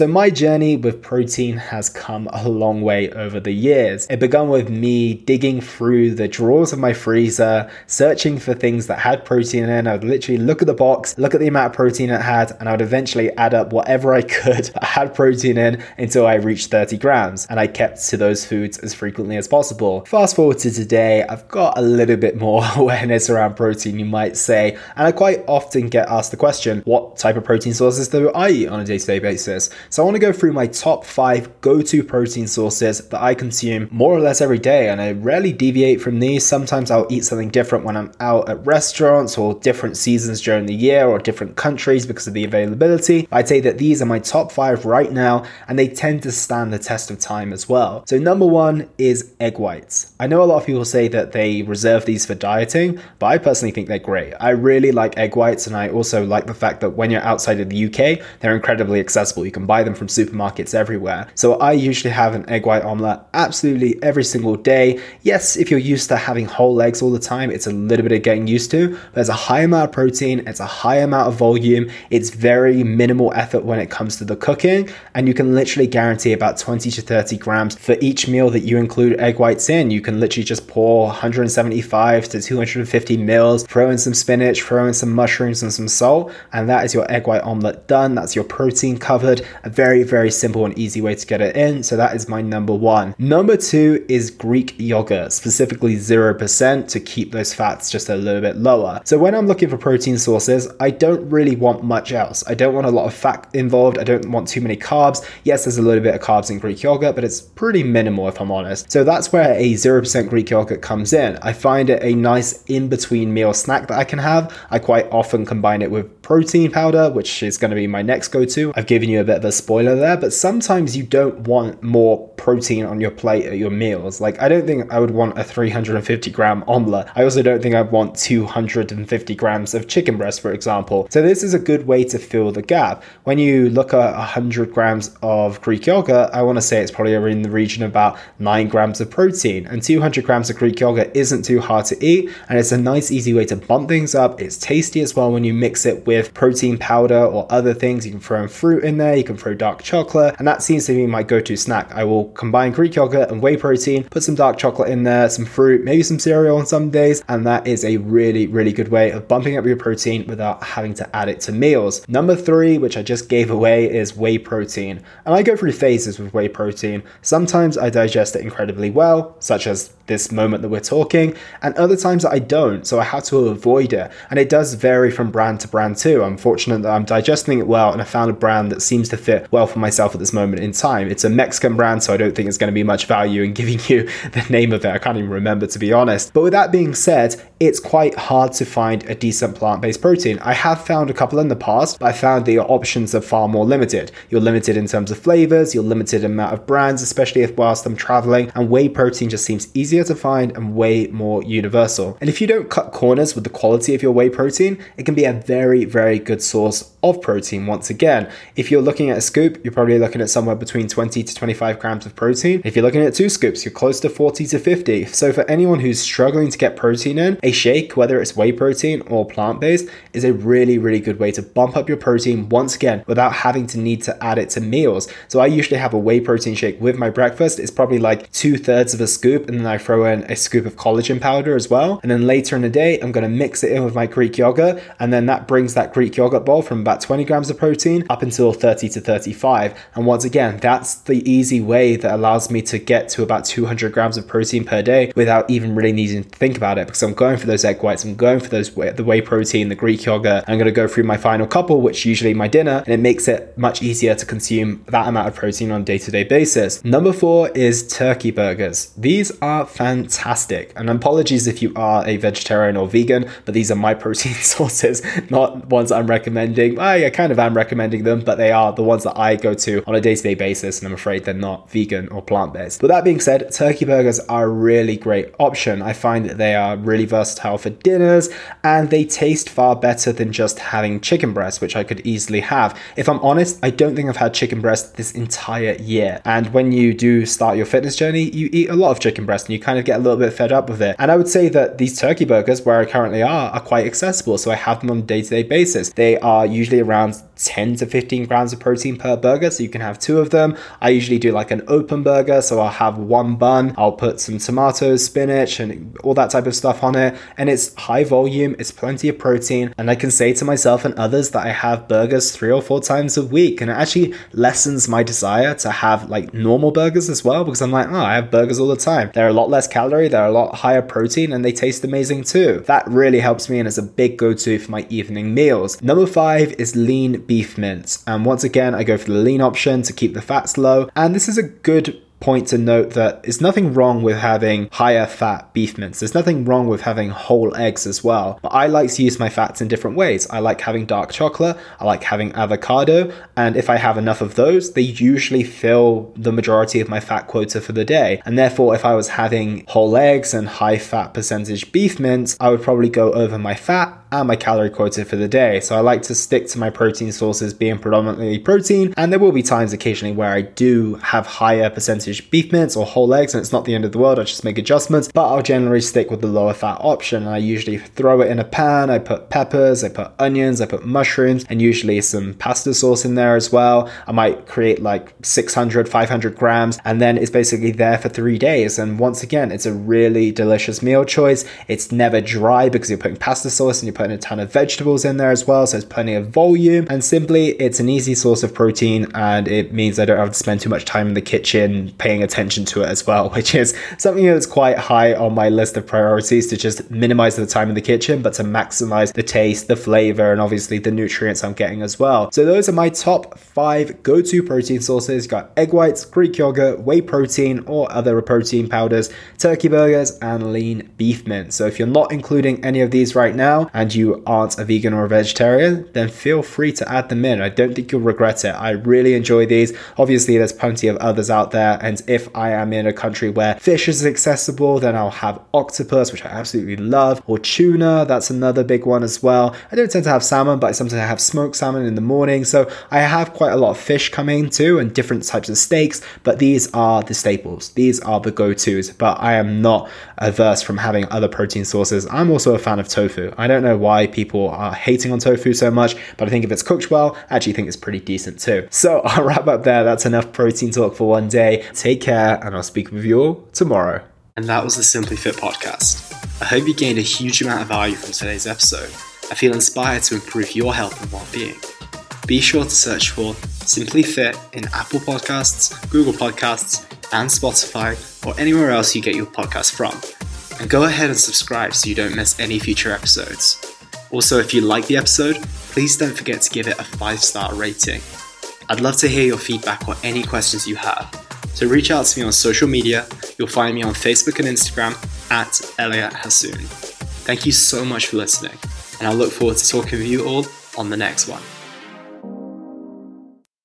So my journey with protein has come a long way over the years. It began with me digging through the drawers of my freezer, searching for things that had protein in. I would literally look at the box, look at the amount of protein it had, and I would eventually add up whatever I could that had protein in until I reached 30 grams. And I kept to those foods as frequently as possible. Fast forward to today, I've got a little bit more awareness around protein, you might say, and I quite often get asked the question, what type of protein sources do I eat on a day to day basis? So I want to go through my top five go to protein sources that I consume more or less every day, and I rarely deviate from these. Sometimes I'll eat something different when I'm out at restaurants or different seasons during the year or different countries because of the availability. I'd say that these are my top five right now, and they tend to stand the test of time as well. So, number one is egg whites. I know a lot of people say that they reserve these for dieting, but I personally think they're great. I really like egg whites, and I also like the fact that when you're outside of the UK, they're incredibly accessible. You can buy them from supermarkets everywhere. So, I usually have an egg white omelette absolutely every single day. Yes, if you're used to having whole eggs all the time, it's a little bit of getting used to, but there's a high amount of protein, it's a high amount of volume, it's very minimal effort when it comes to the cooking, and you can literally guarantee about 20 to 30 grams for each meal that you include egg whites in. You can literally just pour 175 to 250 mils, throw in some spinach, throw in some mushrooms and some salt, and that is your egg white omelette done. That's your protein covered. A very, very simple and easy way to get it in. So that is my number one. Number two is Greek yogurt, specifically 0% to keep those fats just a little bit lower. So when I'm looking for protein sources, I don't really want much else. I don't want a lot of fat involved. I don't want too many carbs. Yes, there's a little bit of carbs in Greek yogurt, but it's pretty minimal if I'm honest. So that's where a 0% Greek yogurt comes in. I find it a nice in between meal snack that I can have. I quite often combine it with protein powder, which is going to be my next go to. I've given you a bit of a spoiler there, but sometimes you don't want more protein on your plate at your meals. Like, I don't think I would want a 350 gram omelette. I also don't think I'd want 250 grams of chicken breast, for example. So, this is a good way to fill the gap. When you look at 100 grams of Greek yogurt, I want to say it's probably in the region of about 9 grams of protein. And 200 grams of Greek yogurt isn't too hard to eat, and it's a nice, easy way to bump things up. It's tasty as well when you mix it with protein powder or other things. You can throw in fruit in there, you can throw dark chocolate, and that seems to be my go to snack. I will combine Greek yogurt and whey protein, put some dark chocolate in there, some fruit, maybe some cereal on some days, and that is a really, really good way of bumping up your protein without having to add it to meals. Number three, which I just gave away, is whey protein. And I go through phases with whey protein. Sometimes I digest it incredibly well, such as this moment that we're talking, and other times I don't, so I have to avoid it. And it does vary from brand to brand too. I'm fortunate that I'm digesting it well, and I found a brand that seems to fit well for myself at this moment in time. It's a Mexican brand, so I don't think it's going to be much value in giving you the name of it. I can't even remember to be honest. But with that being said, it's quite hard to find a decent plant based protein. I have found a couple in the past, but I found that your options are far more limited. You're limited in terms of flavors, you're limited amount of brands, especially if whilst I'm traveling, and whey protein just seems easier to find and way more universal. And if you don't cut corners with the quality of your whey protein, it can be a very, very good source of protein once again. If you're looking at a scoop, you're probably looking at somewhere between 20 to 25 grams of protein. If you're looking at two scoops, you're close to 40 to 50. So for anyone who's struggling to get protein in, a shake, whether it's whey protein or plant based, is a really, really good way to bump up your protein once again without having to need to add it to meals. So I usually have a whey protein shake with my breakfast. It's probably like two thirds of a scoop, and then I throw in a scoop of collagen powder as well. And then later in the day, I'm going to mix it in with my Greek yogurt, and then that brings that Greek yogurt bowl from about 20 grams of protein up until 30 to 35. And once again, that's the easy way that allows me to get to about 200 grams of protein per day without even really needing to think about it because I'm going for those egg whites, I'm going for those the whey protein, the Greek yogurt. I'm going to go through my final couple, which usually my dinner, and it makes it much easier to consume that amount of protein on a day-to-day basis. Number four is turkey burgers. These are fantastic. And apologies if you are a vegetarian or vegan, but these are my protein sources, not ones I'm recommending. I, kind of am recommending them, but they are the ones that I go to on a day-to-day basis, and I'm afraid they're not vegan or plant-based. But that being said, turkey burgers are a really great option. I find that they are really versatile for dinners and they taste far better than just having chicken breast, which I could easily have. If I'm honest, I don't think I've had chicken breast this entire year. And when you do start your fitness journey, you eat a lot of chicken breast and you kind of get a little bit fed up with it. And I would say that these turkey burgers, where I currently are, are quite accessible. So I have them on a day to day basis. They are usually around 10 to 15 grams of protein per burger. So you can have two of them. I usually do like an open burger. So I'll have one bun, I'll put some tomatoes, spinach, and all that type of stuff on it. And it's high volume, it's plenty of protein. And I can say to myself and others that I have burgers three or four times a week. And it actually lessens my desire to have like normal burgers as well because I'm like, oh, I have burgers all the time. They're a lot less calorie, they're a lot higher protein, and they taste amazing too. That really helps me and is a big go to for my evening meals. Number five is lean beef mince. And once again, I go for the lean option to keep the fats low. And this is a good point to note that there's nothing wrong with having higher fat beef mince. There's nothing wrong with having whole eggs as well. But I like to use my fats in different ways. I like having dark chocolate, I like having avocado, and if I have enough of those, they usually fill the majority of my fat quota for the day. And therefore, if I was having whole eggs and high fat percentage beef mince, I would probably go over my fat and my calorie quota for the day. So I like to stick to my protein sources being predominantly protein. And there will be times occasionally where I do have higher percentage beef mince or whole eggs, and it's not the end of the world. I just make adjustments, but I'll generally stick with the lower fat option. And I usually throw it in a pan. I put peppers, I put onions, I put mushrooms, and usually some pasta sauce in there as well. I might create like 600, 500 grams, and then it's basically there for three days. And once again, it's a really delicious meal choice. It's never dry because you're putting pasta sauce and you're putting a ton of vegetables in there as well, so there's plenty of volume. And simply, it's an easy source of protein, and it means I don't have to spend too much time in the kitchen paying attention to it as well, which is something that's quite high on my list of priorities to just minimize the time in the kitchen, but to maximize the taste, the flavor, and obviously the nutrients I'm getting as well. So those are my top five go-to protein sources. You've got egg whites, Greek yogurt, whey protein, or other protein powders, turkey burgers, and lean beef mince. So if you're not including any of these right now and and you aren't a vegan or a vegetarian, then feel free to add them in. I don't think you'll regret it. I really enjoy these. Obviously, there's plenty of others out there, and if I am in a country where fish is accessible, then I'll have octopus, which I absolutely love, or tuna. That's another big one as well. I don't tend to have salmon, but sometimes I have smoked salmon in the morning. So I have quite a lot of fish coming too, and different types of steaks. But these are the staples. These are the go-tos. But I am not averse from having other protein sources. I'm also a fan of tofu. I don't know why people are hating on tofu so much, but I think if it's cooked well, I actually think it's pretty decent too. So I'll wrap up there. That's enough protein talk for one day. Take care, and I'll speak with you all tomorrow. And that was the Simply Fit podcast. I hope you gained a huge amount of value from today's episode. I feel inspired to improve your health and well being. Be sure to search for Simply Fit in Apple Podcasts, Google Podcasts, and Spotify, or anywhere else you get your podcast from. And go ahead and subscribe so you don't miss any future episodes. Also, if you like the episode, please don't forget to give it a 5 star rating. I'd love to hear your feedback or any questions you have. So reach out to me on social media. You'll find me on Facebook and Instagram at Elliot Hasoon. Thank you so much for listening, and I look forward to talking with you all on the next one.